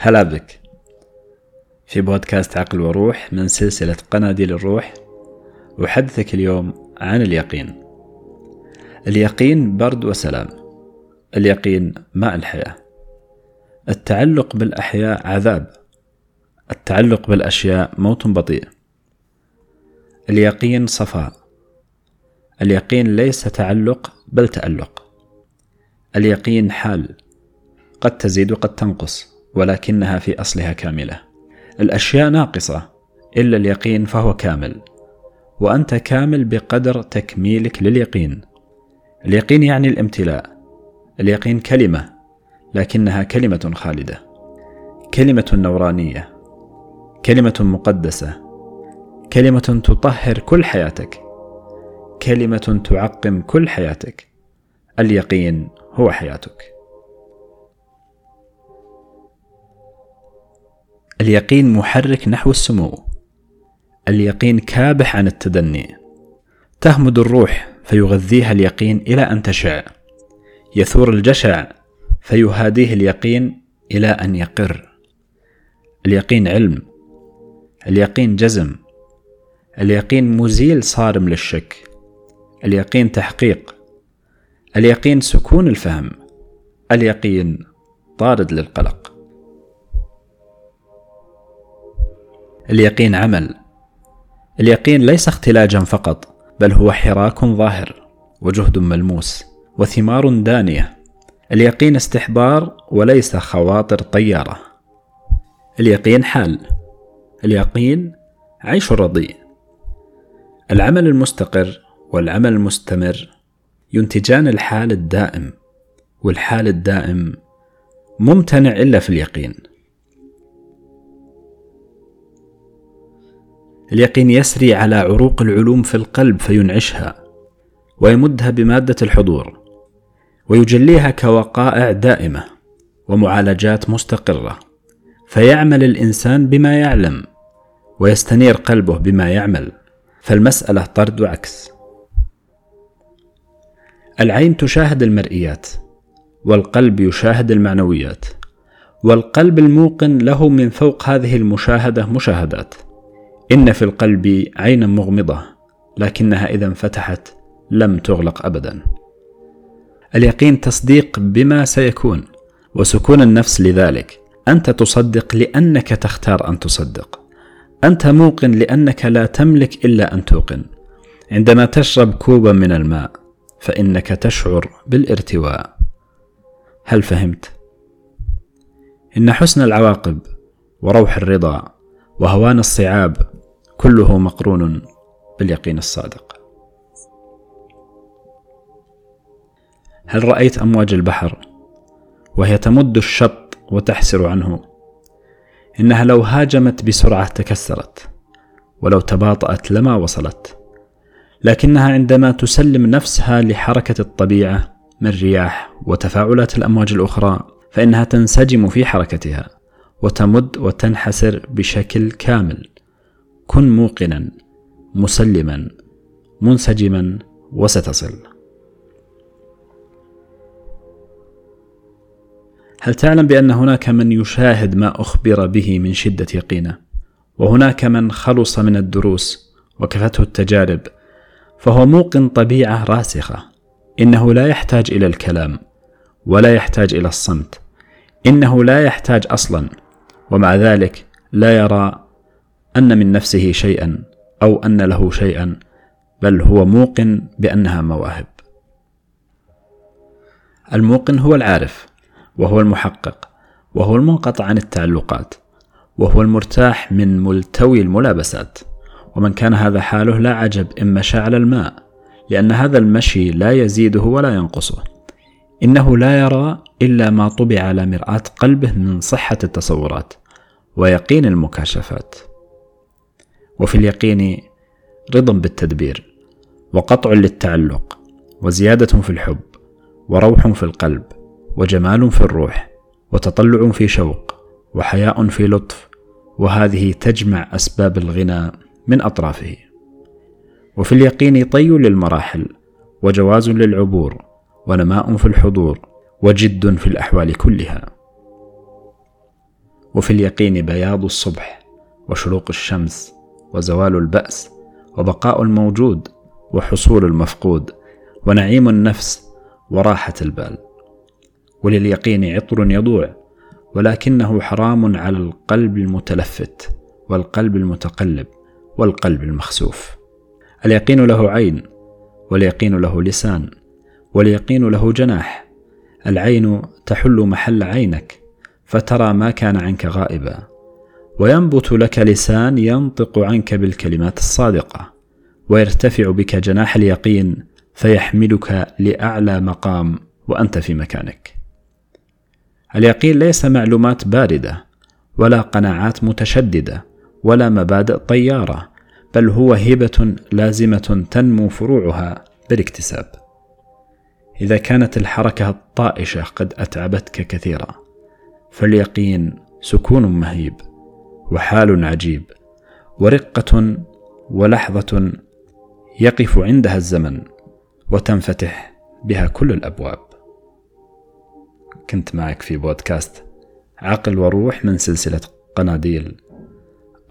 هلا بك. في بودكاست عقل وروح من سلسلة قناديل الروح أحدثك اليوم عن اليقين. اليقين برد وسلام اليقين ماء الحياة. التعلق بالأحياء عذاب التعلق بالأشياء موت بطيء. اليقين صفاء اليقين ليس تعلق بل تألق. اليقين حال قد تزيد وقد تنقص. ولكنها في أصلها كاملة. الأشياء ناقصة إلا اليقين فهو كامل. وأنت كامل بقدر تكميلك لليقين. اليقين يعني الامتلاء. اليقين كلمة لكنها كلمة خالدة. كلمة نورانية. كلمة مقدسة. كلمة تطهر كل حياتك. كلمة تعقم كل حياتك. اليقين هو حياتك. اليقين محرك نحو السمو. اليقين كابح عن التدني. تهمد الروح فيغذيها اليقين إلى أن تشع يثور الجشع فيهاديه اليقين إلى أن يقر. اليقين علم. اليقين جزم. اليقين مزيل صارم للشك. اليقين تحقيق. اليقين سكون الفهم. اليقين طارد للقلق. اليقين عمل. اليقين ليس اختلاجا فقط بل هو حراك ظاهر وجهد ملموس وثمار دانية. اليقين استحضار وليس خواطر طيارة. اليقين حال اليقين عيش رضي العمل المستقر والعمل المستمر ينتجان الحال الدائم والحال الدائم ممتنع إلا في اليقين. اليقين يسري على عروق العلوم في القلب فينعشها ويمدها بمادة الحضور ويجليها كوقائع دائمة ومعالجات مستقرة فيعمل الإنسان بما يعلم ويستنير قلبه بما يعمل فالمسألة طرد وعكس. العين تشاهد المرئيات والقلب يشاهد المعنويات والقلب الموقن له من فوق هذه المشاهدة مشاهدات. إن في القلب عينا مغمضة لكنها إذا انفتحت لم تغلق أبدا. اليقين تصديق بما سيكون وسكون النفس لذلك. أنت تصدق لأنك تختار أن تصدق. أنت موقن لأنك لا تملك إلا أن توقن. عندما تشرب كوبا من الماء فإنك تشعر بالارتواء. هل فهمت؟ إن حسن العواقب وروح الرضا وهوان الصعاب كله مقرون باليقين الصادق. هل رأيت أمواج البحر وهي تمد الشط وتحسر عنه؟ إنها لو هاجمت بسرعة تكسرت ولو تباطأت لما وصلت لكنها عندما تسلم نفسها لحركة الطبيعة من رياح وتفاعلات الأمواج الأخرى فإنها تنسجم في حركتها وتمد وتنحسر بشكل كامل. كن موقنا مسلما منسجما وستصل. هل تعلم بأن هناك من يشاهد ما أخبر به من شدة يقينه؟ وهناك من خلص من الدروس وكفته التجارب فهو موقن طبيعة راسخة. إنه لا يحتاج إلى الكلام ولا يحتاج إلى الصمت. إنه لا يحتاج أصلا ومع ذلك لا يرى أن من نفسه شيئا أو أن له شيئا بل هو موقن بأنها مواهب. الموقن هو العارف وهو المحقق وهو المنقطع عن التعلقات وهو المرتاح من ملتوي الملابسات. ومن كان هذا حاله لا عجب إن مشى على الماء لأن هذا المشي لا يزيده ولا ينقصه. إنه لا يرى إلا ما طبع على مرآة قلبه من صحة التصورات ويقين المكاشفات. وفي اليقين رضا بالتدبير وقطع للتعلق وزيادة في الحب وروح في القلب وجمال في الروح وتطلع في شوق وحياء في لطف وهذه تجمع أسباب الغنى من أطرافه. وفي اليقين طي للمراحل وجواز للعبور ونماء في الحضور وجد في الأحوال كلها. وفي اليقين بياض الصبح وشروق الشمس وزوال البأس وبقاء الموجود وحصول المفقود ونعيم النفس وراحة البال. ولليقين عطر يضوع ولكنه حرام على القلب المتلفت والقلب المتقلب والقلب المخسوف. اليقين له عين واليقين له لسان واليقين له جناح. العين تحل محل عينك فترى ما كان عنك غائبا. وينبت لك لسان ينطق عنك بالكلمات الصادقة ويرتفع بك جناح اليقين فيحملك لأعلى مقام وأنت في مكانك. اليقين ليس معلومات باردة ولا قناعات متشددة ولا مبادئ طيارة بل هو هبة لازمة تنمو فروعها بالاكتساب. إذا كانت الحركة الطائشة قد أتعبتك كثيرا فاليقين سكون مهيب. وحال عجيب ورقة ولحظة يقف عندها الزمن وتنفتح بها كل الأبواب. كنت معك في بودكاست عقل وروح من سلسلة قناديل.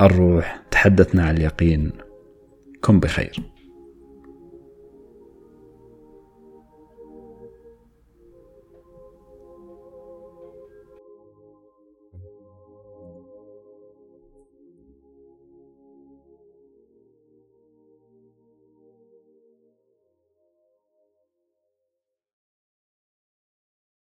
الروح تحدثنا عن اليقين كن بخير.